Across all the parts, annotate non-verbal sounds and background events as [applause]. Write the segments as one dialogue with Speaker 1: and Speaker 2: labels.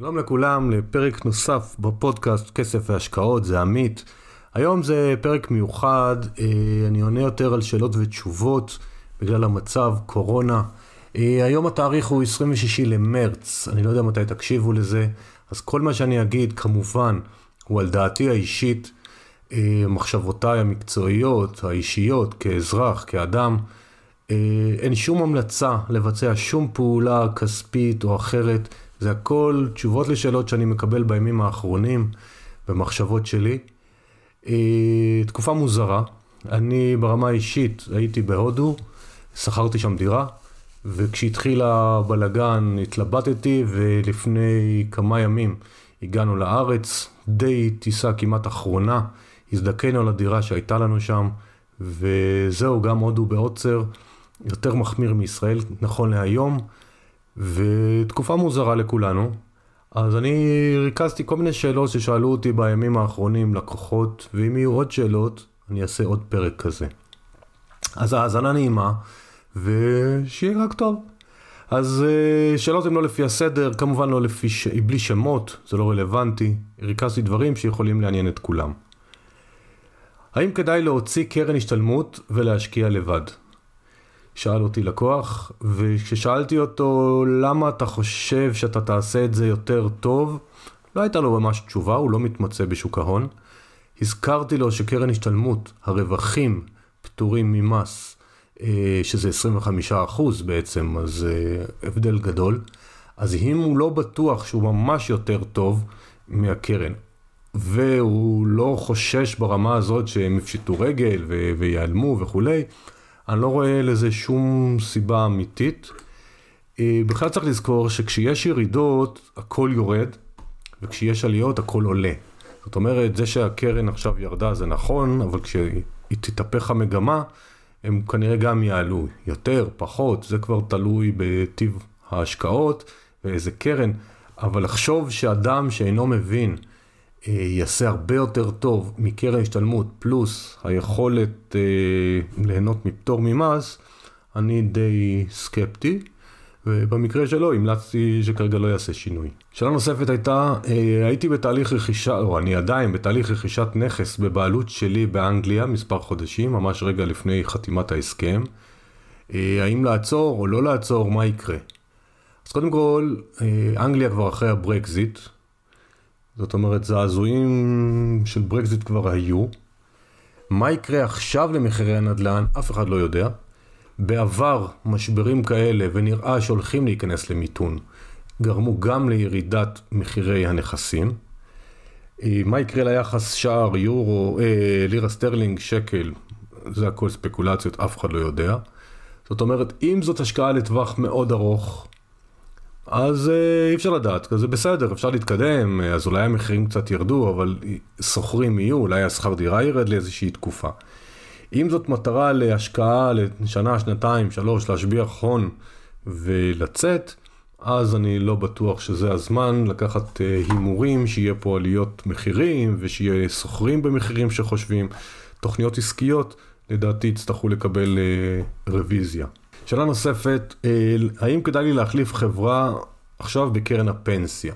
Speaker 1: שלום לכולם לפרק נוסף בפודקאסט כסף והשקעות, זה עמית. היום זה פרק מיוחד, אה, אני עונה יותר על שאלות ותשובות בגלל המצב, קורונה. אה, היום התאריך הוא 26 למרץ, אני לא יודע מתי תקשיבו לזה, אז כל מה שאני אגיד כמובן הוא על דעתי האישית, אה, מחשבותיי המקצועיות, האישיות, כאזרח, כאדם. אין שום המלצה לבצע שום פעולה כספית או אחרת. זה הכל תשובות לשאלות שאני מקבל בימים האחרונים, במחשבות שלי. אה, תקופה מוזרה, אני ברמה האישית הייתי בהודו, שכרתי שם דירה, וכשהתחיל הבלגן התלבטתי, ולפני כמה ימים הגענו לארץ, די טיסה כמעט אחרונה, הזדכינו על הדירה שהייתה לנו שם, וזהו, גם הודו בעוצר, יותר מחמיר מישראל נכון להיום. ותקופה מוזרה לכולנו. אז אני ריכזתי כל מיני שאלות ששאלו אותי בימים האחרונים לקוחות, ואם יהיו עוד שאלות, אני אעשה עוד פרק כזה. אז האזנה נעימה, ושיהיה רק טוב. אז אה, שאלות הן לא לפי הסדר, כמובן לא לפי, ש... בלי שמות, זה לא רלוונטי. ריכזתי דברים שיכולים לעניין את כולם. האם כדאי להוציא קרן השתלמות ולהשקיע לבד? שאל אותי לקוח, וכששאלתי אותו למה אתה חושב שאתה תעשה את זה יותר טוב, לא הייתה לו ממש תשובה, הוא לא מתמצא בשוק ההון. הזכרתי לו שקרן השתלמות, הרווחים פטורים ממס, אה, שזה 25% בעצם, אז אה, הבדל גדול. אז אם הוא לא בטוח שהוא ממש יותר טוב מהקרן, והוא לא חושש ברמה הזאת שהם יפשטו רגל ויעלמו וכולי, אני לא רואה לזה שום סיבה אמיתית. אה, בכלל צריך לזכור שכשיש ירידות, הכל יורד, וכשיש עליות, הכל עולה. זאת אומרת, זה שהקרן עכשיו ירדה זה נכון, אבל כשהיא תתהפך המגמה, הם כנראה גם יעלו. יותר, פחות, זה כבר תלוי בטיב ההשקעות ואיזה קרן. אבל לחשוב שאדם שאינו מבין יעשה הרבה יותר טוב מקרן השתלמות, פלוס היכולת אה, ליהנות מפטור ממס, אני די סקפטי, ובמקרה שלו המלצתי שכרגע לא יעשה שינוי. שאלה נוספת הייתה, אה, הייתי בתהליך רכישה, או אני עדיין בתהליך רכישת נכס בבעלות שלי באנגליה מספר חודשים, ממש רגע לפני חתימת ההסכם. האם לעצור או לא לעצור, מה יקרה? אז קודם כל, אנגליה כבר אחרי הברקזיט, זאת אומרת, זעזועים של ברקזיט כבר היו. מה יקרה עכשיו למחירי הנדל"ן, אף אחד לא יודע. בעבר משברים כאלה, ונראה שהולכים להיכנס למיתון, גרמו גם לירידת מחירי הנכסים. אה, מה יקרה ליחס שער, יורו, אה, לירה סטרלינג, שקל, זה הכל ספקולציות, אף אחד לא יודע. זאת אומרת, אם זאת השקעה לטווח מאוד ארוך, אז אה, אי אפשר לדעת, זה בסדר, אפשר להתקדם, אה, אז אולי המחירים קצת ירדו, אבל שוכרים יהיו, אולי השכר דירה ירד לאיזושהי תקופה. אם זאת מטרה להשקעה לשנה, שנתיים, שלוש, להשביח הון ולצאת, אז אני לא בטוח שזה הזמן לקחת אה, הימורים, שיהיה פה עליות מחירים ושיהיה שוכרים במחירים שחושבים. תוכניות עסקיות, לדעתי יצטרכו לקבל רוויזיה. שאלה נוספת, אה, האם כדאי לי להחליף חברה עכשיו בקרן הפנסיה?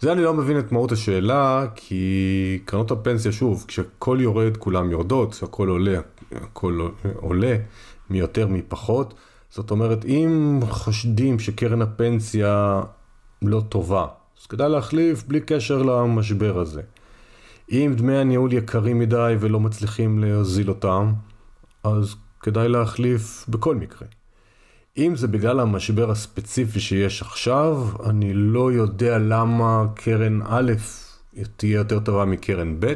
Speaker 1: זה אני לא מבין את מהות השאלה, כי קרנות הפנסיה, שוב, כשהכל יורד כולם יורדות, כשהכל עולה, הכל עולה מיותר מפחות. זאת אומרת, אם חושדים שקרן הפנסיה לא טובה, אז כדאי להחליף בלי קשר למשבר הזה. אם דמי הניהול יקרים מדי ולא מצליחים להוזיל אותם, אז כדאי להחליף בכל מקרה. אם זה בגלל המשבר הספציפי שיש עכשיו, אני לא יודע למה קרן א' תהיה יותר טובה מקרן ב'.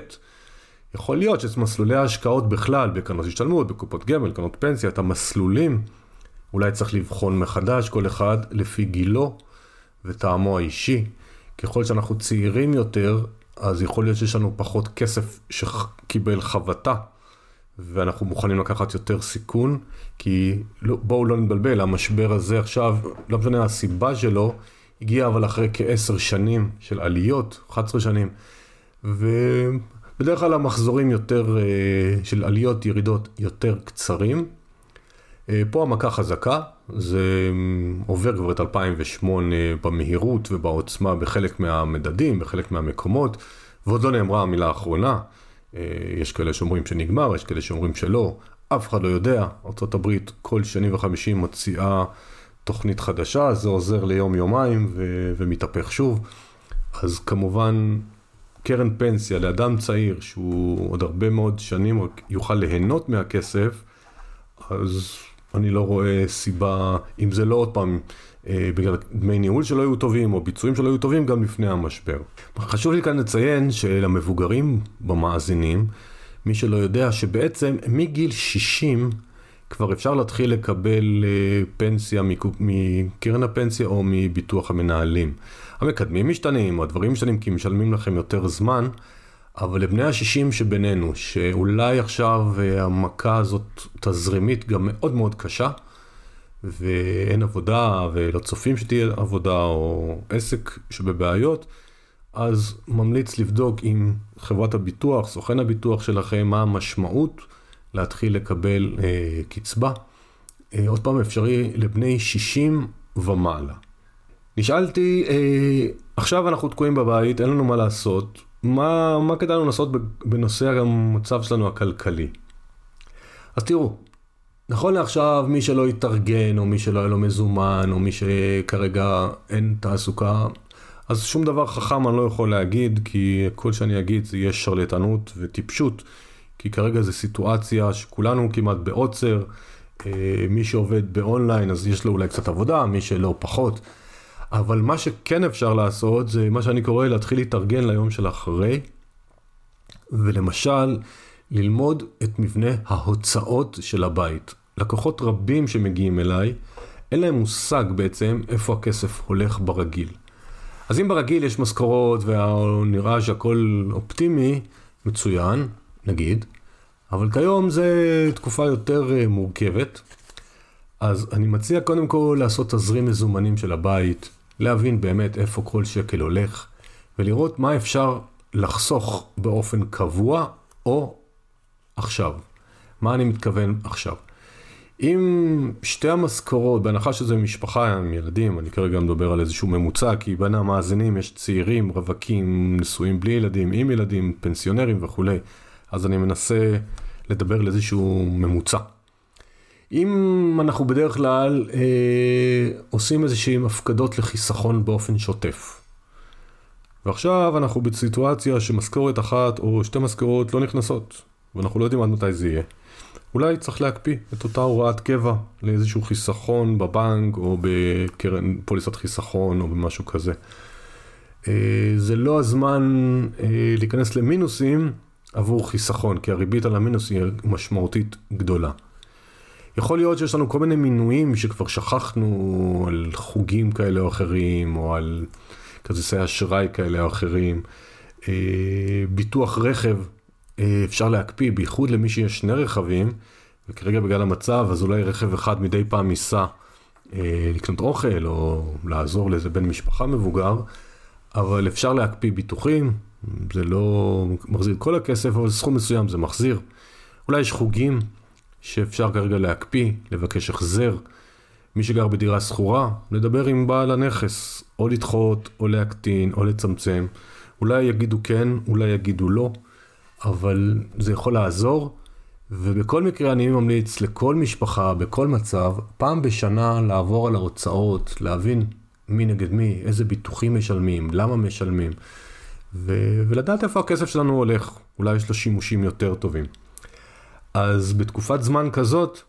Speaker 1: יכול להיות שאת מסלולי ההשקעות בכלל, בקרנות השתלמות, בקופות גמל, קרנות פנסיה, את המסלולים, אולי צריך לבחון מחדש כל אחד לפי גילו וטעמו האישי. ככל שאנחנו צעירים יותר, אז יכול להיות שיש לנו פחות כסף שקיבל חבטה ואנחנו מוכנים לקחת יותר סיכון, כי לא, בואו לא נתבלבל, המשבר הזה עכשיו, לא משנה הסיבה שלו, הגיע אבל אחרי כעשר שנים של עליות, 11 שנים, ובדרך כלל המחזורים יותר, אה, של עליות, ירידות, יותר קצרים. אה, פה המכה חזקה, זה עובר כבר את 2008 במהירות ובעוצמה בחלק מהמדדים, בחלק מהמקומות, ועוד לא נאמרה המילה האחרונה. אה, יש כאלה שאומרים שנגמר, יש כאלה שאומרים שלא, אף אחד לא יודע. ארה"ב כל שני וחמישי מוציאה תוכנית חדשה, זה עוזר ליום-יומיים ו- ומתהפך שוב. אז כמובן, קרן פנסיה לאדם צעיר, שהוא עוד הרבה מאוד שנים יוכל ליהנות מהכסף, אז אני לא רואה סיבה, אם זה לא עוד פעם אה, בגלל דמי ניהול שלא היו טובים או ביצועים שלא היו טובים גם לפני המשבר. חשוב לי כאן לציין שלמבוגרים במאזינים, מי שלא יודע שבעצם מגיל 60 כבר אפשר להתחיל לקבל אה, פנסיה מקרן הפנסיה או מביטוח המנהלים. המקדמים משתנים, הדברים משתנים כי משלמים לכם יותר זמן, אבל לבני ה-60 שבינינו, שאולי עכשיו אה, המכה הזאת תזרימית גם מאוד מאוד קשה, ואין עבודה ולא צופים שתהיה עבודה או עסק שבבעיות, אז ממליץ לבדוק עם חברת הביטוח, סוכן הביטוח שלכם, מה המשמעות להתחיל לקבל אה, קצבה. אה, עוד פעם, אפשרי לבני 60 ומעלה. נשאלתי, אה, עכשיו אנחנו תקועים בבית, אין לנו מה לעשות, מה, מה כדאי לנו לעשות בנושא המצב שלנו הכלכלי? אז תראו, נכון לעכשיו, מי שלא התארגן, או מי שלא היה לו מזומן, או מי שכרגע אין תעסוקה, אז שום דבר חכם אני לא יכול להגיד, כי כל שאני אגיד זה יהיה שרלטנות וטיפשות, כי כרגע זו סיטואציה שכולנו כמעט בעוצר, אה, מי שעובד באונליין אז יש לו אולי קצת עבודה, מי שלא פחות. אבל מה שכן אפשר לעשות זה מה שאני קורא להתחיל להתארגן ליום של אחרי, ולמשל ללמוד את מבנה ההוצאות של הבית. לקוחות רבים שמגיעים אליי, אין להם מושג בעצם איפה הכסף הולך ברגיל. אז אם ברגיל יש משכורות ונראה שהכל אופטימי, מצוין, נגיד, אבל כיום זה תקופה יותר אה, מורכבת. אז אני מציע קודם כל לעשות תזרים מזומנים של הבית, להבין באמת איפה כל שקל הולך, ולראות מה אפשר לחסוך באופן קבוע או עכשיו. מה אני מתכוון עכשיו? אם שתי המשכורות, בהנחה שזה משפחה עם ילדים, אני כרגע מדבר על איזשהו ממוצע, כי בין המאזינים יש צעירים, רווקים, נשואים בלי ילדים, עם ילדים, פנסיונרים וכולי, אז אני מנסה לדבר על איזשהו ממוצע. אם אנחנו בדרך כלל אה, עושים איזשהם הפקדות לחיסכון באופן שוטף, ועכשיו אנחנו בסיטואציה שמשכורת אחת או שתי משכורות לא נכנסות, ואנחנו לא יודעים עד מתי זה יהיה. אולי צריך להקפיא את אותה הוראת קבע לאיזשהו חיסכון בבנק או בקרן פוליסת חיסכון או במשהו כזה. אה, זה לא הזמן אה, להיכנס למינוסים עבור חיסכון, כי הריבית על המינוס היא משמעותית גדולה. יכול להיות שיש לנו כל מיני מינויים שכבר שכחנו על חוגים כאלה או אחרים, או על כרטיסי אשראי כאלה או אחרים. אה, ביטוח רכב אה, אפשר להקפיא, בייחוד למי שיש שני רכבים, וכרגע בגלל המצב, אז אולי רכב אחד מדי פעם ייסע אה, לקנות אוכל, או לעזור לאיזה בן משפחה מבוגר, אבל אפשר להקפיא ביטוחים, זה לא מחזיר כל הכסף, אבל סכום מסוים זה מחזיר. אולי יש חוגים שאפשר כרגע להקפיא, לבקש החזר. מי שגר בדירה שכורה, לדבר עם בעל הנכס, או לדחות, או להקטין, או לצמצם. אולי יגידו כן, אולי יגידו לא. אבל זה יכול לעזור, ובכל מקרה אני ממליץ לכל משפחה, בכל מצב, פעם בשנה לעבור על ההוצאות, להבין מי נגד מי, איזה ביטוחים משלמים, למה משלמים, ו- ולדעת איפה הכסף שלנו הולך, אולי יש לו שימושים יותר טובים. אז בתקופת זמן כזאת,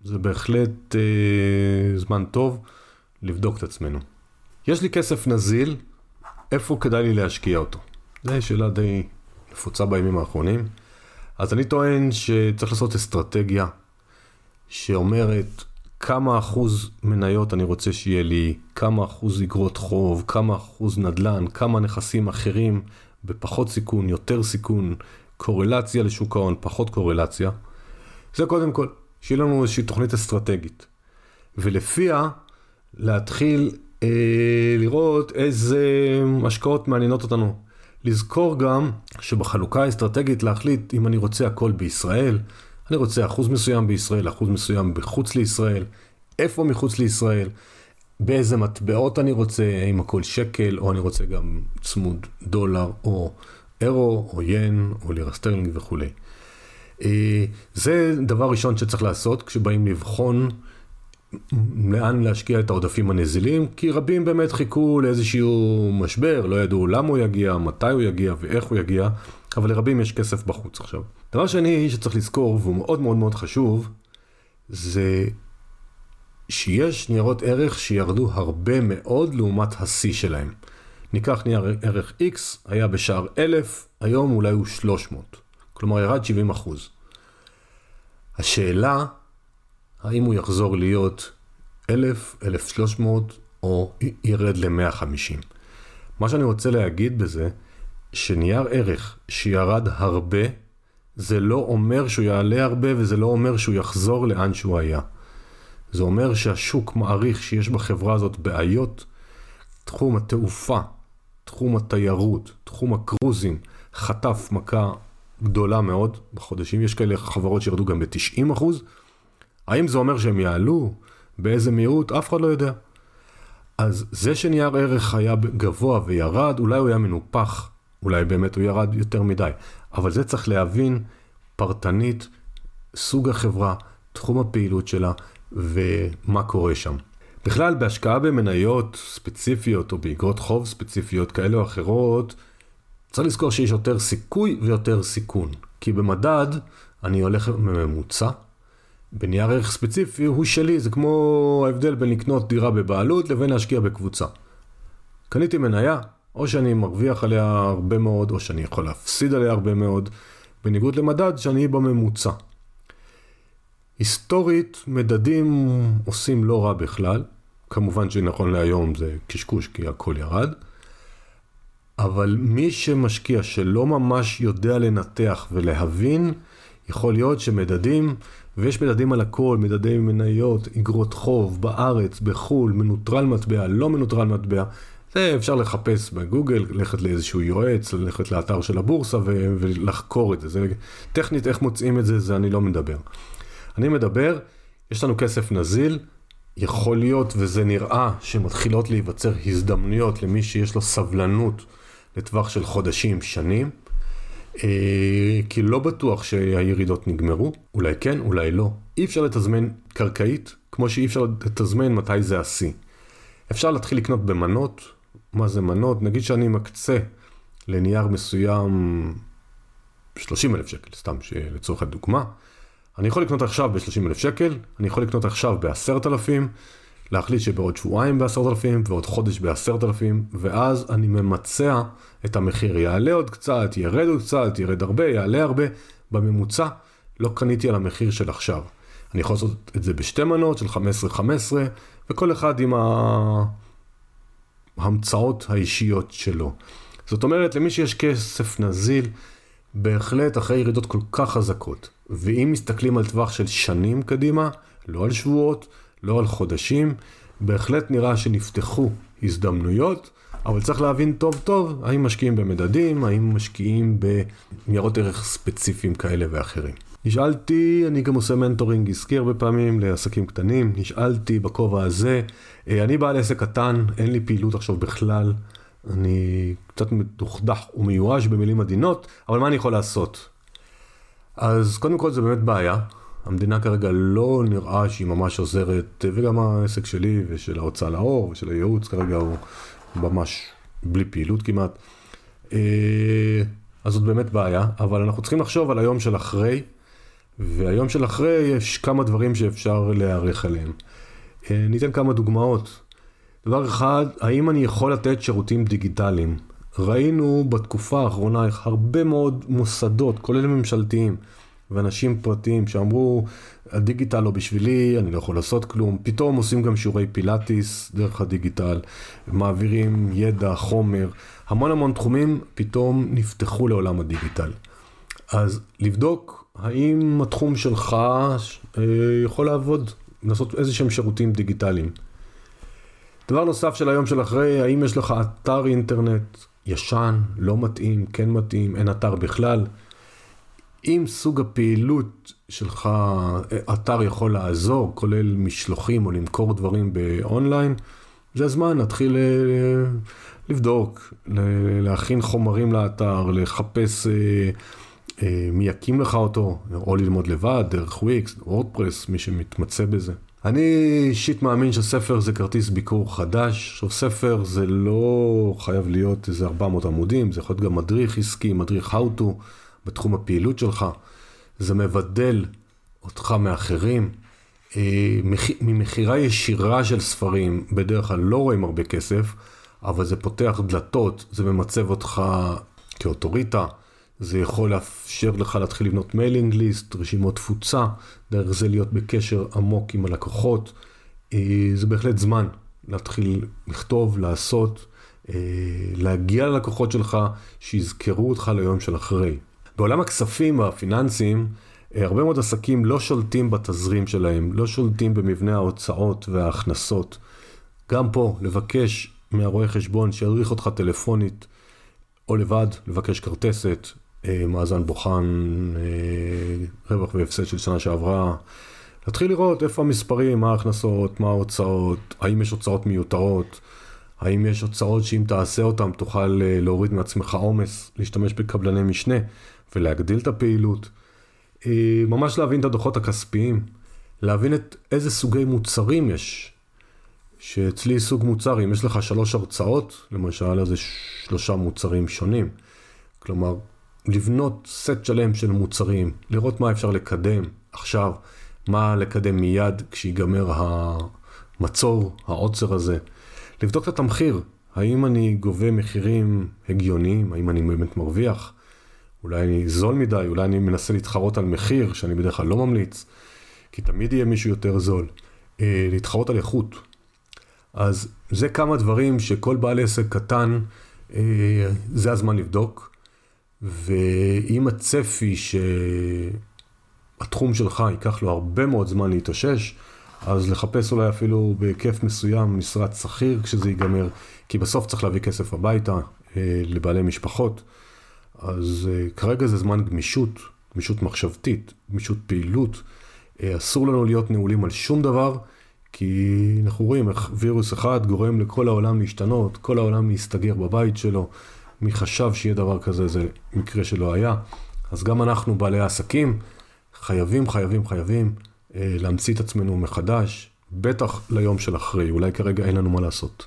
Speaker 1: זה בהחלט אה, זמן טוב לבדוק את עצמנו. יש לי כסף נזיל, איפה כדאי לי להשקיע אותו? זו שאלה די נפוצה בימים האחרונים. אז אני טוען שצריך לעשות אסטרטגיה שאומרת כמה אחוז מניות אני רוצה שיהיה לי, כמה אחוז אגרות חוב, כמה אחוז נדל"ן, כמה נכסים אחרים בפחות סיכון, יותר סיכון, קורלציה לשוק ההון, פחות קורלציה. זה קודם כל, שיהיה לנו איזושהי תוכנית אסטרטגית. ולפיה להתחיל אה, לראות איזה השקעות מעניינות אותנו. לזכור גם שבחלוקה האסטרטגית להחליט אם אני רוצה הכל בישראל, אני רוצה אחוז מסוים בישראל, אחוז מסוים בחוץ לישראל, איפה מחוץ לישראל, באיזה מטבעות אני רוצה, האם הכל שקל, או אני רוצה גם צמוד דולר, או אירו, או ין, או לירה סטרלינג וכולי. אה, זה דבר ראשון שצריך לעשות כשבאים לבחון לאן להשקיע את העודפים הנזילים, כי רבים באמת חיכו לאיזשהו משבר, לא ידעו למה הוא יגיע, מתי הוא יגיע ואיך הוא יגיע, אבל לרבים יש כסף בחוץ עכשיו. דבר שני שצריך לזכור, והוא מאוד מאוד מאוד חשוב, זה שיש ניירות ערך שירדו הרבה מאוד לעומת השיא שלהם. ניקח נייר ערך X, היה בשער 1,000, היום אולי הוא 300. כלומר ירד 70 אחוז. השאלה, האם הוא יחזור להיות 1,000, 1,300 או ירד ל-150. מה שאני רוצה להגיד בזה, שנייר ערך שירד הרבה, זה לא אומר שהוא יעלה הרבה וזה לא אומר שהוא יחזור לאן שהוא היה. זה אומר שהשוק מעריך שיש בחברה הזאת בעיות, תחום התעופה, תחום התיירות, תחום הקרוזים, חטף מכה גדולה מאוד בחודשים, יש כאלה חברות שירדו גם ב-90 האם זה אומר שהם יעלו? באיזה מהירות? אף אחד לא יודע. אז זה שנייר ערך היה גבוה וירד, אולי הוא היה מנופח, אולי באמת הוא ירד יותר מדי, אבל זה צריך להבין פרטנית, סוג החברה, תחום הפעילות שלה ומה קורה שם. בכלל, בהשקעה במניות ספציפיות או באגרות חוב ספציפיות כאלה או אחרות, צריך לזכור שיש יותר סיכוי ויותר סיכון. כי במדד אני הולך בממוצע, בנייר ערך ספציפי הוא שלי, זה כמו ההבדל בין לקנות דירה בבעלות לבין להשקיע בקבוצה. קניתי מניה, או שאני מרוויח עליה הרבה מאוד, או שאני יכול להפסיד עליה הרבה מאוד, בניגוד למדד שאני בממוצע. היסטורית, מדדים עושים לא רע בכלל. כמובן שנכון להיום זה קשקוש כי הכל ירד. אבל מי שמשקיע שלא ממש יודע לנתח ולהבין, יכול להיות שמדדים, ויש מדדים על הכל, מדדי מניות, אגרות חוב, בארץ, בחו"ל, מנוטרל מטבע, לא מנוטרל מטבע, זה אפשר לחפש בגוגל, ללכת לאיזשהו יועץ, ללכת לאתר של הבורסה ולחקור את זה. זה. טכנית איך מוצאים את זה, זה אני לא מדבר. אני מדבר, יש לנו כסף נזיל, יכול להיות וזה נראה שמתחילות להיווצר הזדמנויות למי שיש לו סבלנות לטווח של חודשים, שנים, אה, כי לא בטוח שהירידות נגמרו, אולי כן, אולי לא. אי אפשר לתזמן קרקעית, כמו שאי אפשר לתזמן מתי זה השיא. אפשר להתחיל לקנות במנות, מה זה מנות? נגיד שאני מקצה לנייר מסוים 30 אלף שקל, סתם לצורך הדוגמה. אני יכול לקנות עכשיו ב-30 אלף שקל, אני יכול לקנות עכשיו ב-10,000, להחליט שבעוד שבועיים ב-10,000 ועוד חודש ב-10,000, ואז אני ממצע את המחיר. יעלה עוד קצת, ירד עוד קצת, ירד הרבה, יעלה הרבה. בממוצע לא קניתי על המחיר של עכשיו. אני יכול לעשות את זה בשתי מנות של 15-15, וכל אחד עם ההמצאות האישיות שלו. זאת אומרת, למי שיש כסף נזיל, בהחלט אחרי ירידות כל כך חזקות, ואם מסתכלים על טווח של שנים קדימה, לא על שבועות, לא על חודשים, בהחלט נראה שנפתחו הזדמנויות, אבל צריך להבין טוב טוב האם משקיעים במדדים, האם משקיעים בניירות ערך ספציפיים כאלה ואחרים. נשאלתי, אני גם עושה מנטורינג עסקי הרבה פעמים לעסקים קטנים, נשאלתי בכובע הזה, אה, אני בעל עסק קטן, אין לי פעילות עכשיו בכלל, אני קצת מדוכדך ומיואש במילים עדינות, אבל מה אני יכול לעשות? אז קודם כל זה באמת בעיה, המדינה כרגע לא נראה שהיא ממש עוזרת, וגם העסק שלי ושל ההוצאה לאור ושל הייעוץ כרגע הוא ממש בלי פעילות כמעט. אה, אז זאת באמת בעיה, אבל אנחנו צריכים לחשוב על היום של אחרי, והיום של אחרי יש כמה דברים שאפשר להיערך עליהם. אה, ניתן כמה דוגמאות. דבר אחד, האם אני יכול לתת שירותים דיגיטליים? ראינו בתקופה האחרונה איך הרבה מאוד מוסדות, כולל ממשלתיים, ואנשים פרטיים שאמרו, הדיגיטל לא בשבילי, אני לא יכול לעשות כלום, פתאום עושים גם שיעורי פילאטיס דרך הדיגיטל, מעבירים ידע, חומר, המון המון תחומים פתאום נפתחו לעולם הדיגיטל. אז לבדוק האם התחום שלך אה, יכול לעבוד, לעשות איזה שהם שירותים דיגיטליים. דבר נוסף של היום של אחרי, האם יש לך אתר אינטרנט ישן, לא מתאים, כן מתאים, אין אתר בכלל. אם סוג הפעילות שלך, אתר יכול לעזור, כולל משלוחים או למכור דברים באונליין, זה הזמן להתחיל אה, לבדוק, להכין חומרים לאתר, לחפש אה, אה, מי יקים לך אותו, או ללמוד לבד, דרך וויקס, וורדפרס, מי שמתמצא בזה. אני אישית מאמין שספר זה כרטיס ביקור חדש. עכשיו ספר זה לא חייב להיות איזה 400 עמודים, זה יכול להיות גם מדריך עסקי, מדריך how to בתחום הפעילות שלך. זה מבדל אותך מאחרים. אה, ממכירה ישירה של ספרים, בדרך כלל לא רואים הרבה כסף, אבל זה פותח דלתות, זה ממצב אותך כאוטוריטה, זה יכול לאפשר לך להתחיל לבנות mailing list, רשימות תפוצה, דרך זה להיות בקשר עמוק עם הלקוחות. אה, זה בהחלט זמן להתחיל לכתוב, לעשות, אה, להגיע ללקוחות שלך, שיזכרו אותך ליום של אחרי. בעולם הכספים והפיננסים, אה, הרבה מאוד עסקים לא שולטים בתזרים שלהם, לא שולטים במבנה ההוצאות וההכנסות. גם פה, לבקש מהרואה חשבון שידריך אותך טלפונית, או לבד, לבקש כרטסת, מאזן בוחן, אה, רווח והפסד של שנה שעברה. להתחיל לראות איפה המספרים, מה ההכנסות, מה ההוצאות, האם יש הוצאות מיותרות, האם יש הוצאות שאם תעשה אותן תוכל אה, להוריד מעצמך עומס, להשתמש בקבלני משנה ולהגדיל את הפעילות. ממש להבין את הדוחות הכספיים, להבין את איזה סוגי מוצרים יש. שאצלי סוג מוצר, אם יש לך שלוש הרצאות, למשל, אז יש שלושה מוצרים שונים. כלומר, לבנות סט שלם של מוצרים, לראות מה אפשר לקדם עכשיו, מה לקדם מיד כשיגמר המצור, העוצר הזה. לבדוק את התמחיר, האם אני גובה מחירים הגיוניים, האם אני באמת מרוויח, אולי אני זול מדי, אולי אני מנסה להתחרות על מחיר שאני בדרך כלל לא ממליץ, כי תמיד יהיה מישהו יותר זול. אה, להתחרות על איכות. אז זה כמה דברים שכל בעל עסק קטן, אה, זה הזמן לבדוק. ואם הצפי שהתחום שלך ייקח לו הרבה מאוד זמן להתאושש, אז לחפש אולי אפילו בהיקף מסוים משרת שכיר כשזה ייגמר, כי בסוף צריך להביא כסף הביתה אה, לבעלי משפחות. אז אה, כרגע זה זמן גמישות, גמישות מחשבתית, גמישות פעילות. אה, אסור לנו להיות נעולים על שום דבר, כי אנחנו רואים איך וירוס אחד גורם לכל העולם להשתנות, כל העולם להסתגר בבית שלו. מי חשב שיהיה דבר כזה, זה מקרה שלא היה. אז גם אנחנו, בעלי העסקים, חייבים, חייבים, חייבים אה, להמציא את עצמנו מחדש, בטח ליום של אחרי, אולי כרגע אין לנו מה לעשות.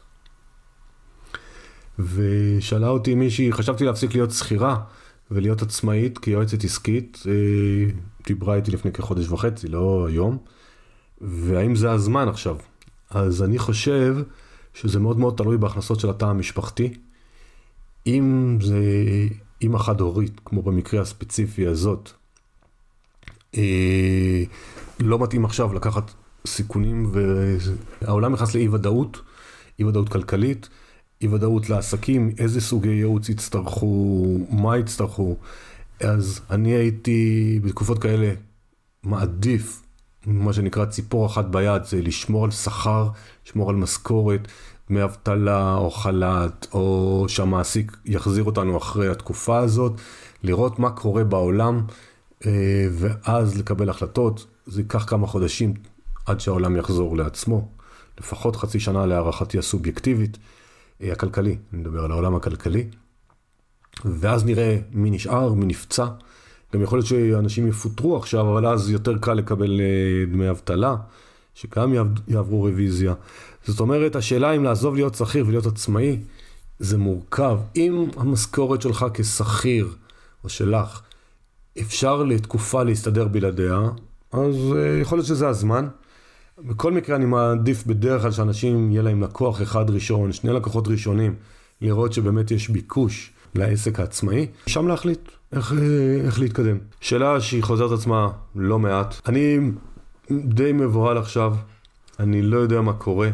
Speaker 1: ושאלה אותי מישהי, חשבתי להפסיק להיות שכירה ולהיות עצמאית כיועצת עסקית, אה, דיברה איתי לפני כחודש וחצי, לא היום, והאם זה הזמן עכשיו? אז אני חושב שזה מאוד מאוד תלוי בהכנסות של התא המשפחתי. אם זה אימא חד-הורית, כמו במקרה הספציפי הזאת, אה, לא מתאים עכשיו לקחת סיכונים, והעולם נכנס לאי ודאות, אי ודאות כלכלית, אי ודאות לעסקים, איזה סוגי ייעוץ יצטרכו, מה יצטרכו. אז אני הייתי בתקופות כאלה מעדיף, מה שנקרא ציפור אחת ביד, זה לשמור על שכר, לשמור על משכורת, דמי אבטלה או חל"ת, או שהמעסיק יחזיר אותנו אחרי התקופה הזאת, לראות מה קורה בעולם, אה, ואז לקבל החלטות. זה ייקח כמה חודשים עד שהעולם יחזור לעצמו. לפחות חצי שנה להערכתי הסובייקטיבית, אה, הכלכלי, אני מדבר על העולם הכלכלי. ואז נראה מי נשאר, מי נפצע. גם יכול להיות שאנשים יפוטרו עכשיו, אבל אז יותר קל לקבל אה, דמי אבטלה, שגם יעברו רוויזיה. זאת אומרת, השאלה אם לעזוב להיות שכיר ולהיות עצמאי, זה מורכב. אם המשכורת שלך כשכיר, או שלך, אפשר לתקופה להסתדר בלעדיה, אז uh, יכול להיות שזה הזמן. בכל מקרה אני מעדיף בדרך כלל שאנשים יהיה להם לקוח אחד ראשון, שני לקוחות ראשונים, לראות שבאמת יש ביקוש לעסק העצמאי, שם להחליט איך, אה, איך להתקדם. שאלה שהיא חוזרת עצמה לא מעט. אני די מבוהל עכשיו, אני לא יודע מה קורה.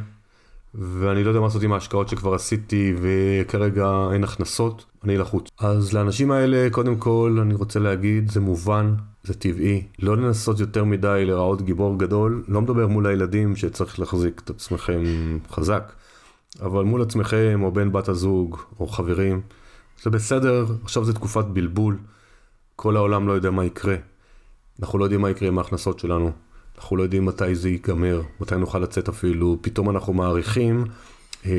Speaker 1: ואני לא יודע מה לעשות עם ההשקעות שכבר עשיתי וכרגע אין הכנסות, אני לחוץ. אז לאנשים האלה, קודם כל, אני רוצה להגיד, זה מובן, זה טבעי. לא לנסות יותר מדי לראות גיבור גדול, לא מדבר מול הילדים שצריך להחזיק את עצמכם חזק, אבל מול עצמכם או בן בת הזוג או חברים, זה בסדר, עכשיו זה תקופת בלבול. כל העולם לא יודע מה יקרה. אנחנו לא יודעים מה יקרה עם ההכנסות שלנו. אנחנו לא יודעים מתי זה ייגמר, מתי נוכל לצאת אפילו. פתאום אנחנו מעריכים אה,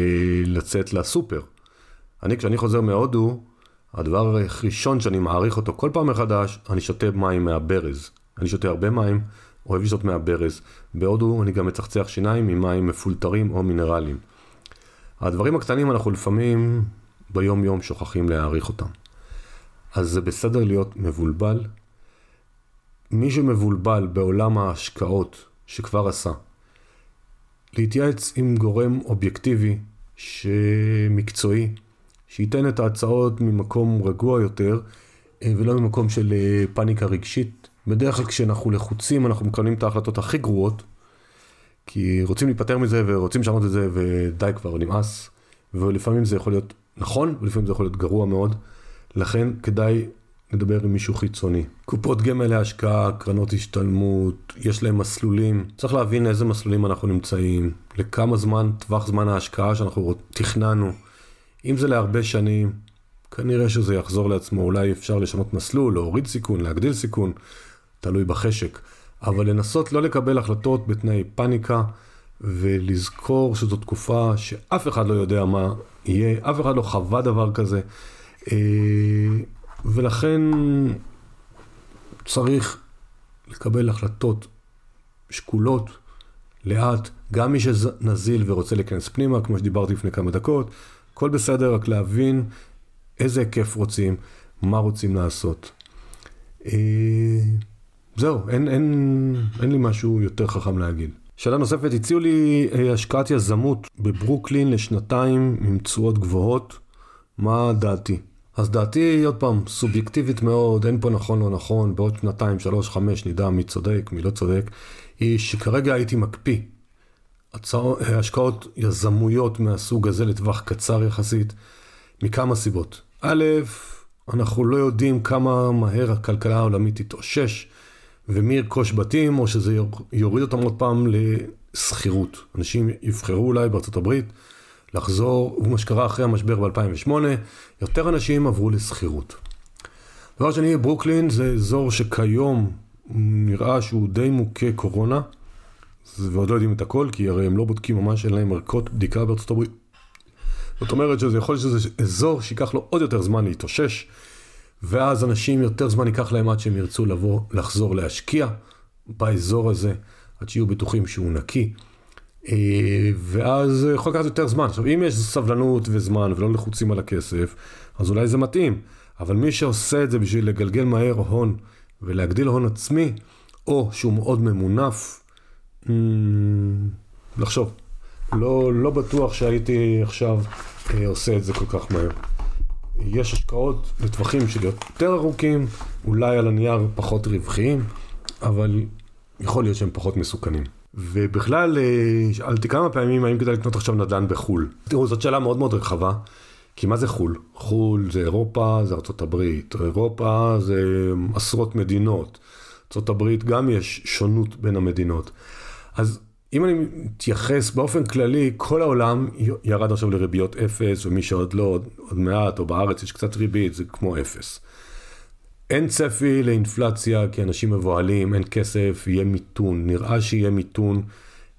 Speaker 1: לצאת לסופר. אני, כשאני חוזר מהודו, הדבר הראשון שאני מעריך אותו כל פעם מחדש, אני שותה מים מהברז. אני שותה הרבה מים, אוהב לשתות מהברז. בהודו אני גם מצחצח שיניים עם מים מפולטרים או מינרליים. הדברים הקטנים אנחנו לפעמים ביום יום שוכחים להעריך אותם. אז זה בסדר להיות מבולבל. מי שמבולבל בעולם ההשקעות שכבר עשה, להתייעץ עם גורם אובייקטיבי שמקצועי, שייתן את ההצעות ממקום רגוע יותר אה, ולא ממקום של אה, פאניקה רגשית. בדרך כלל כשאנחנו לחוצים אנחנו מקבלים את ההחלטות הכי גרועות, כי רוצים להיפטר מזה ורוצים לשנות את זה ודי כבר נמאס, ולפעמים זה יכול להיות נכון ולפעמים זה יכול להיות גרוע מאוד, לכן כדאי לדבר עם מישהו חיצוני. קופות גמל להשקעה, קרנות השתלמות, יש להם מסלולים. צריך להבין איזה מסלולים אנחנו נמצאים, לכמה זמן, טווח זמן ההשקעה שאנחנו תכננו. אם זה להרבה שנים, כנראה שזה יחזור לעצמו, אולי אפשר לשנות מסלול, להוריד סיכון, להגדיל סיכון, תלוי בחשק. אבל לנסות לא לקבל החלטות בתנאי פאניקה, ולזכור שזו תקופה שאף אחד לא יודע מה יהיה, אף אחד לא חווה דבר כזה. ולכן צריך לקבל החלטות שקולות, לאט, גם מי שנזיל ורוצה להיכנס פנימה, כמו שדיברתי לפני כמה דקות, הכל בסדר, רק להבין איזה היקף רוצים, מה רוצים לעשות. אה, זהו, אין, אין, אין לי משהו יותר חכם להגיד. שאלה נוספת, הציעו לי אה, השקעת יזמות בברוקלין לשנתיים עם תשואות גבוהות, מה דעתי? אז דעתי עוד פעם סובייקטיבית מאוד, אין פה נכון לא נכון, בעוד שנתיים, שלוש, חמש נדע מי צודק, מי לא צודק, היא שכרגע הייתי מקפיא. השקעות יזמויות מהסוג הזה לטווח קצר יחסית, מכמה סיבות. א', אנחנו לא יודעים כמה מהר הכלכלה העולמית תתאושש, ומי ירכוש בתים, או שזה יוריד אותם עוד פעם לשכירות. אנשים יבחרו אולי בארצות הברית לחזור, ומה שקרה אחרי המשבר ב-2008, יותר אנשים עברו לשכירות. דבר שני, ברוקלין זה אזור שכיום נראה שהוא די מוכה קורונה, ועוד לא יודעים את הכל, כי הרי הם לא בודקים ממש, אין להם ערכות בדיקה בארצות הברית. זאת אומרת שזה יכול להיות שזה אזור שייקח לו עוד יותר זמן להתאושש, ואז אנשים יותר זמן ייקח להם עד שהם ירצו לבוא, לחזור להשקיע באזור הזה, עד שיהיו בטוחים שהוא נקי. אה, ואז יכול לקחת יותר זמן. עכשיו, אם יש סבלנות וזמן ולא לחוצים על הכסף, אז אולי זה מתאים. אבל מי שעושה את זה בשביל לגלגל מהר הון ולהגדיל הון עצמי, או שהוא מאוד ממונף, mm, לחשוב. לא, לא בטוח שהייתי עכשיו אה, עושה את זה כל כך מהר. יש השקעות לטווחים של יותר ארוכים, אולי על הנייר פחות רווחיים, אבל יכול להיות שהם פחות מסוכנים. ובכלל, אה, שאלתי כמה פעמים האם כדאי לקנות עכשיו נדל"ן בחו"ל. תראו, זאת שאלה מאוד מאוד רחבה, כי מה זה חו"ל? חו"ל זה אירופה, זה ארה"ב, אירופה זה עשרות מדינות. ארה"ב גם יש שונות בין המדינות. אז אם אני מתייחס באופן כללי, כל העולם ירד עכשיו לריביות אפס, ומי שעוד לא, עוד, עוד מעט, או בארץ יש קצת ריבית, זה כמו אפס. אין צפי לאינפלציה כי אנשים מבוהלים, אין כסף, יהיה מיתון. נראה שיהיה מיתון,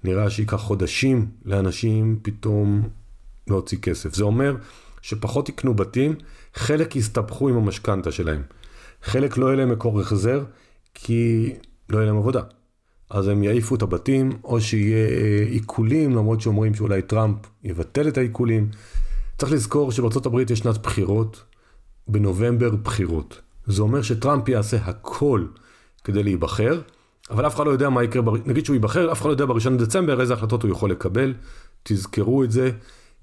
Speaker 1: נראה שייקח חודשים לאנשים פתאום להוציא כסף. זה אומר שפחות יקנו בתים, חלק יסתבכו עם המשכנתה שלהם. חלק לא יהיה להם מקור החזר, כי לא יהיה להם עבודה. אז הם יעיפו את הבתים, או שיהיה אה, עיקולים, למרות שאומרים שאולי טראמפ יבטל את העיקולים. צריך לזכור שבארצות הברית יש שנת בחירות, בנובמבר בחירות. זה אומר שטראמפ יעשה הכל כדי להיבחר, אבל אף אחד לא יודע מה יקרה, בר... נגיד שהוא ייבחר, אף אחד לא יודע בראשון לדצמבר איזה החלטות הוא יכול לקבל, תזכרו את זה.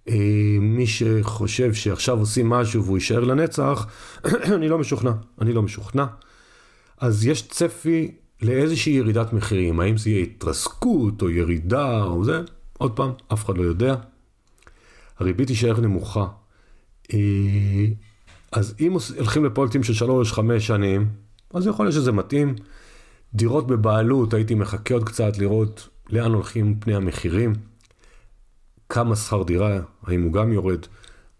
Speaker 1: אה, מי שחושב שעכשיו עושים משהו והוא יישאר לנצח, [clears throat] אני לא משוכנע, אני לא משוכנע. אז יש צפי לאיזושהי ירידת מחירים, האם זה יהיה התרסקות או ירידה או זה, עוד פעם, אף אחד לא יודע. הריבית תישאר נמוכה. אז אם הולכים לפרויקטים של 3-5 שנים, אז יכול להיות שזה מתאים. דירות בבעלות, הייתי מחכה עוד קצת לראות לאן הולכים פני המחירים, כמה שכר דירה, האם הוא גם יורד,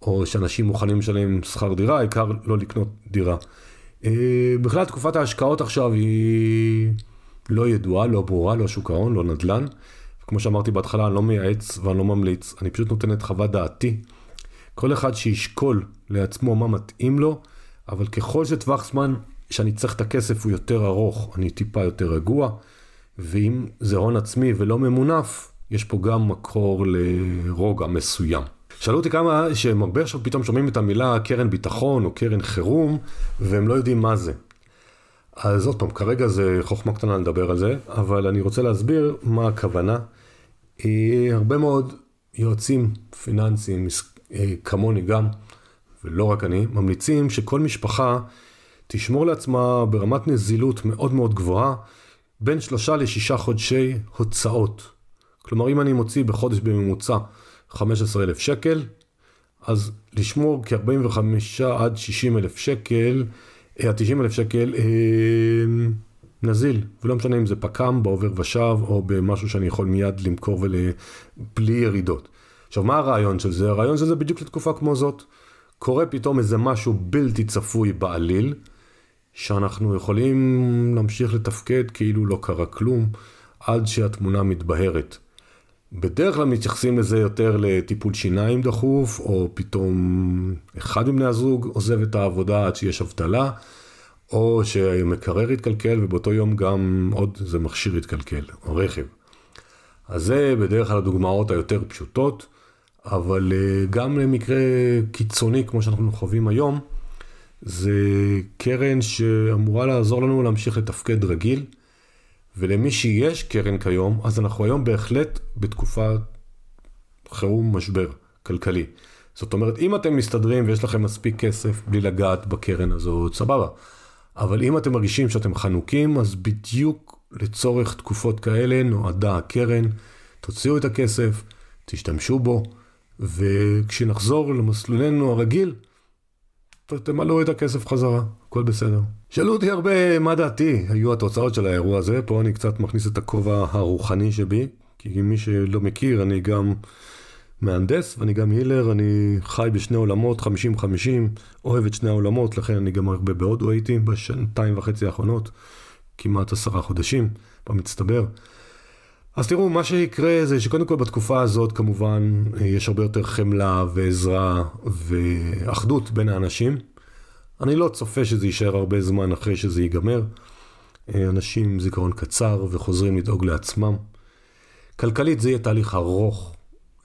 Speaker 1: או שאנשים מוכנים לשלם שכר דירה, העיקר לא לקנות דירה. אה, בכלל תקופת ההשקעות עכשיו היא לא ידועה, לא ברורה, לא שוק ההון, לא נדל"ן. כמו שאמרתי בהתחלה, אני לא מייעץ ואני לא ממליץ, אני פשוט נותן את חוות דעתי. כל אחד שישקול לעצמו מה מתאים לו, אבל ככל שטווח זמן שאני צריך את הכסף הוא יותר ארוך, אני טיפה יותר רגוע, ואם זה הון עצמי ולא ממונף, יש פה גם מקור לרוגע מסוים. שאלו אותי כמה שהם הרבה עכשיו פתאום שומעים את המילה קרן ביטחון או קרן חירום, והם לא יודעים מה זה. אז עוד פעם, כרגע זה חוכמה קטנה לדבר על זה, אבל אני רוצה להסביר מה הכוונה. אה, הרבה מאוד יועצים פיננסיים, כמוני גם, ולא רק אני, ממליצים שכל משפחה תשמור לעצמה ברמת נזילות מאוד מאוד גבוהה, בין שלושה לשישה חודשי הוצאות. כלומר, אם אני מוציא בחודש בממוצע 15,000 שקל, אז לשמור כ-45 עד 60 אלף שקל, עד 90 אלף שקל, אה, נזיל, ולא משנה אם זה פק"ם בעובר ושב או במשהו שאני יכול מיד למכור ובלי ירידות. עכשיו מה הרעיון של זה? הרעיון של זה בדיוק לתקופה כמו זאת. קורה פתאום איזה משהו בלתי צפוי בעליל, שאנחנו יכולים להמשיך לתפקד כאילו לא קרה כלום, עד שהתמונה מתבהרת. בדרך כלל מתייחסים לזה יותר לטיפול שיניים דחוף, או פתאום אחד מבני הזוג עוזב את העבודה עד שיש אבטלה, או שמקרר יתקלקל ובאותו יום גם עוד איזה מכשיר יתקלקל, או רכב. אז זה בדרך כלל הדוגמאות היותר פשוטות, אבל אה, גם למקרה קיצוני כמו שאנחנו חווים היום, זה קרן שאמורה לעזור לנו להמשיך לתפקד רגיל, ולמי שיש קרן כיום, אז אנחנו היום בהחלט בתקופת חירום משבר כלכלי. זאת אומרת, אם אתם מסתדרים ויש לכם מספיק כסף בלי לגעת בקרן הזאת, סבבה. אבל אם אתם מרגישים שאתם חנוקים, אז בדיוק לצורך תקופות כאלה נועדה הקרן. תוציאו את הכסף, תשתמשו בו, וכשנחזור למסלולנו הרגיל, תמלאו את הכסף חזרה, הכל בסדר. שאלו אותי הרבה מה דעתי היו התוצאות של האירוע הזה, פה אני קצת מכניס את הכובע הרוחני שבי, כי מי שלא מכיר, אני גם מהנדס ואני גם הילר, אני חי בשני עולמות, 50-50, אוהב את שני העולמות, לכן אני גם הרבה בהודו הייתי בשנתיים וחצי האחרונות, כמעט עשרה חודשים במצטבר. אז תראו, מה שיקרה זה שקודם כל בתקופה הזאת כמובן יש הרבה יותר חמלה ועזרה ואחדות בין האנשים. אני לא צופה שזה יישאר הרבה זמן אחרי שזה ייגמר. אנשים עם זיכרון קצר וחוזרים לדאוג לעצמם. כלכלית זה יהיה תהליך ארוך,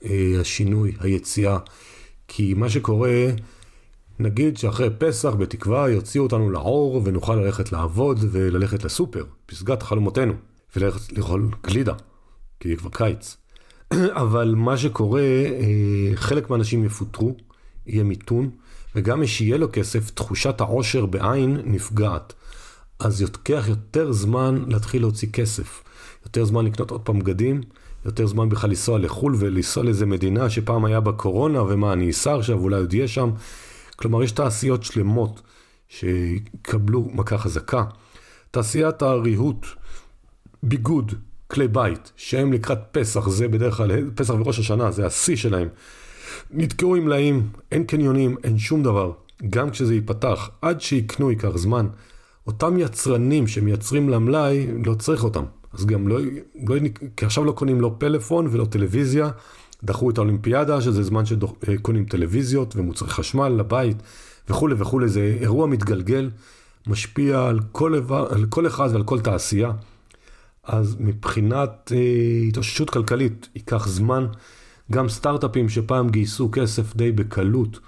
Speaker 1: אה, השינוי, היציאה. כי מה שקורה, נגיד שאחרי פסח בתקווה יוציאו אותנו לאור ונוכל ללכת לעבוד וללכת לסופר, פסגת חלומותינו, וללכת לאכול גלידה. כי יהיה כבר קיץ. [clears throat] אבל מה שקורה, אה, חלק מהאנשים יפוטרו, יהיה מיתון, וגם מי שיהיה לו כסף, תחושת העושר בעין נפגעת. אז יותקח יותר זמן להתחיל להוציא כסף. יותר זמן לקנות עוד פעם בגדים, יותר זמן בכלל לנסוע לחו"ל ולנסוע לאיזה מדינה שפעם היה בקורונה, ומה, אני אסע עכשיו, אולי עוד אהיה שם. כלומר, יש תעשיות שלמות שיקבלו מכה חזקה. תעשיית הריהוט, ביגוד, כלי בית, שהם לקראת פסח, זה בדרך כלל, פסח וראש השנה, זה השיא שלהם. נתקעו עם מלאים, אין קניונים, אין שום דבר. גם כשזה ייפתח, עד שיקנו ייקח זמן. אותם יצרנים שמייצרים למלאי, לא צריך אותם. אז גם לא, לא, כי עכשיו לא קונים לא פלאפון ולא טלוויזיה. דחו את האולימפיאדה, שזה זמן שקונים טלוויזיות ומוצרי חשמל לבית וכולי וכולי. זה אירוע מתגלגל, משפיע על כל, על כל אחד ועל כל תעשייה. אז מבחינת אה, התאוששות כלכלית ייקח זמן. גם סטארט-אפים שפעם גייסו כסף די בקלות,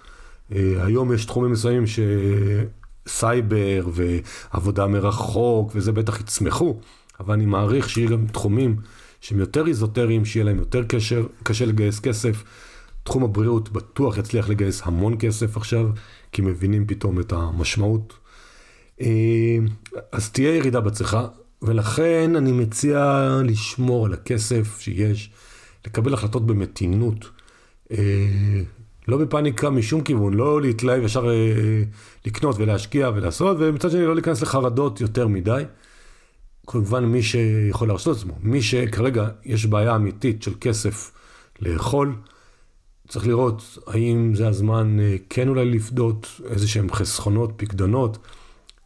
Speaker 1: אה, היום יש תחומים מסוימים שסייבר ועבודה מרחוק וזה בטח יצמחו, אבל אני מעריך שיהיה גם תחומים שהם יותר איזוטריים, שיהיה להם יותר קשר, קשה לגייס כסף. תחום הבריאות בטוח יצליח לגייס המון כסף עכשיו, כי מבינים פתאום את המשמעות. אה, אז תהיה ירידה בצריכה. ולכן אני מציע לשמור על הכסף שיש, לקבל החלטות במתינות. אה, לא בפאניקה משום כיוון, לא להתלהב ישר אה, לקנות ולהשקיע ולעשות, ומצד שני לא להיכנס לחרדות יותר מדי. כמובן מי שיכול להרשות עצמו, מי שכרגע יש בעיה אמיתית של כסף לאכול, צריך לראות האם זה הזמן אה, כן אולי לפדות איזה שהם חסכונות, פקדונות.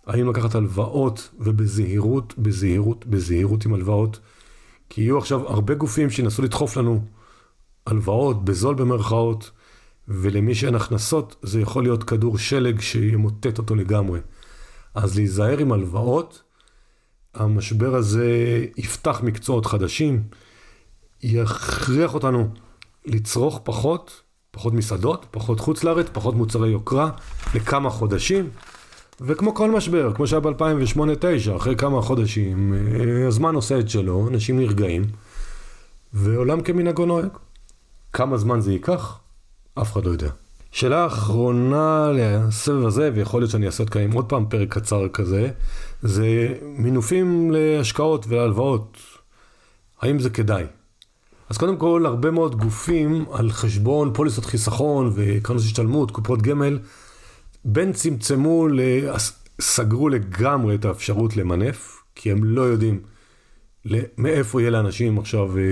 Speaker 1: האם לקחת הלוואות ובזהירות, בזהירות, בזהירות עם הלוואות, כי יהיו עכשיו הרבה גופים שינסו לדחוף לנו הלוואות, בזול במרכאות, ולמי שאין הכנסות זה יכול להיות כדור שלג שימוטט אותו לגמרי. אז להיזהר עם הלוואות, המשבר הזה יפתח מקצועות חדשים, יכריח אותנו לצרוך פחות, פחות מסעדות, פחות חוץ לארץ, פחות מוצרי יוקרה, לכמה חודשים. וכמו כל משבר, כמו שהיה ב-2008-2009, אחרי כמה חודשים, אה, הזמן עושה את שלו, אנשים נרגעים, ועולם כמנהגו נוהג. כמה זמן זה ייקח? אף אחד לא יודע. שאלה אחרונה לסבב הזה, ויכול להיות שאני אעשה כאן עוד פעם פרק קצר כזה, זה מינופים להשקעות ולהלוואות. האם זה כדאי? אז קודם כל, הרבה מאוד גופים על חשבון פוליסות חיסכון וקרנות השתלמות, קופות גמל, בין צמצמו, סגרו לגמרי את האפשרות למנף, כי הם לא יודעים מאיפה יהיה לאנשים עכשיו אה,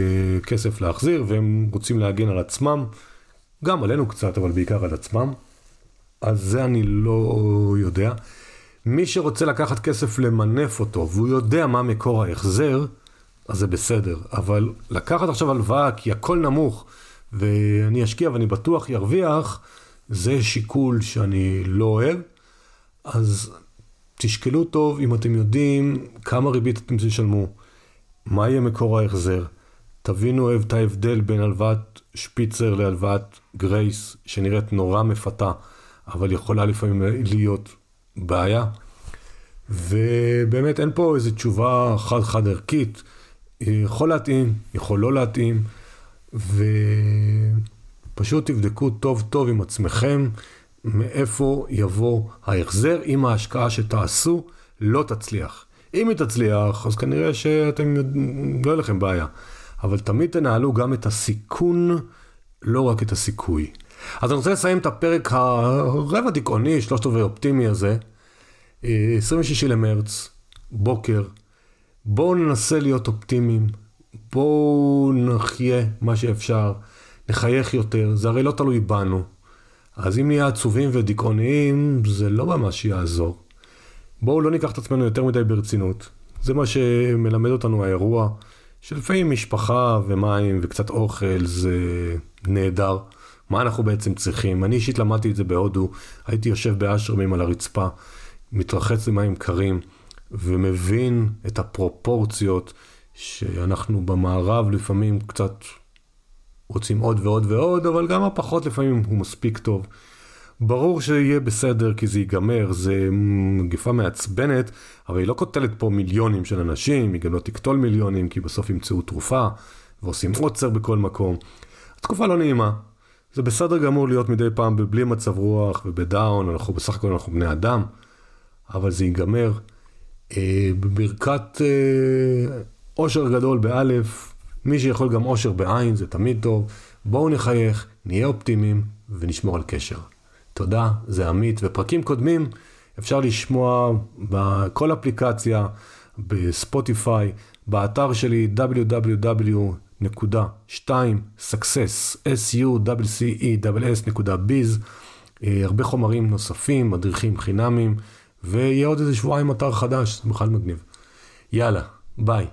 Speaker 1: כסף להחזיר, והם רוצים להגן על עצמם, גם עלינו קצת, אבל בעיקר על עצמם. אז זה אני לא יודע. מי שרוצה לקחת כסף למנף אותו, והוא יודע מה מקור ההחזר, אז זה בסדר. אבל לקחת עכשיו הלוואה כי הכל נמוך, ואני אשקיע ואני בטוח ירוויח, זה שיקול שאני לא אוהב. אז תשקלו טוב אם אתם יודעים כמה ריבית אתם תשלמו, מה יהיה מקור ההחזר. תבינו את ההבדל בין הלוואת שפיצר להלוואת גרייס, שנראית נורא מפתה, אבל יכולה לפעמים להיות בעיה. ובאמת אין פה איזו תשובה חד-חד ערכית. יכול להתאים, יכול לא להתאים, ופשוט תבדקו טוב טוב עם עצמכם מאיפה יבוא ההחזר אם ההשקעה שתעשו לא תצליח. אם היא תצליח, אז כנראה שאתם, לא יהיה לכם בעיה. אבל תמיד תנהלו גם את הסיכון, לא רק את הסיכוי. אז אני רוצה לסיים את הפרק הרבע דיכאוני, שלושת רבעי אופטימי הזה. 26 אה, למרץ, בוקר. בואו ננסה להיות אופטימיים. בואו נחיה מה שאפשר. נחייך יותר. זה הרי לא תלוי בנו. אז אם נהיה עצובים ודיכאוניים, זה לא ממש יעזור. בואו לא ניקח את עצמנו יותר מדי ברצינות. זה מה שמלמד אותנו האירוע, שלפעמים משפחה ומים וקצת אוכל זה נהדר. מה אנחנו בעצם צריכים? אני אישית למדתי את זה בהודו, הייתי יושב באשרמים על הרצפה, מתרחץ במים קרים, ומבין את הפרופורציות שאנחנו במערב לפעמים קצת רוצים עוד ועוד ועוד, אבל גם הפחות לפעמים הוא מספיק טוב. ברור שיהיה בסדר כי זה ייגמר, זה מגפה מעצבנת, אבל היא לא קוטלת פה מיליונים של אנשים, היא גם לא תקטול מיליונים, כי בסוף ימצאו תרופה, ועושים עוצר בכל מקום. התקופה לא נעימה. זה בסדר גמור להיות מדי פעם בלי מצב רוח ובדאון, אנחנו בסך הכל אנחנו בני אדם, אבל זה ייגמר. אה, בברכת אה, אושר גדול באלף, מי שיכול גם אושר בעין, זה תמיד טוב. בואו נחייך, נהיה אופטימיים ונשמור על קשר. תודה, זה עמית, ופרקים קודמים אפשר לשמוע בכל אפליקציה, בספוטיפיי, באתר שלי www.2success, s-u-c-e-s.biz, אה, הרבה חומרים נוספים, מדריכים חינמים, ויהיה עוד איזה שבועיים אתר חדש, זה בכלל מגניב. יאללה, ביי.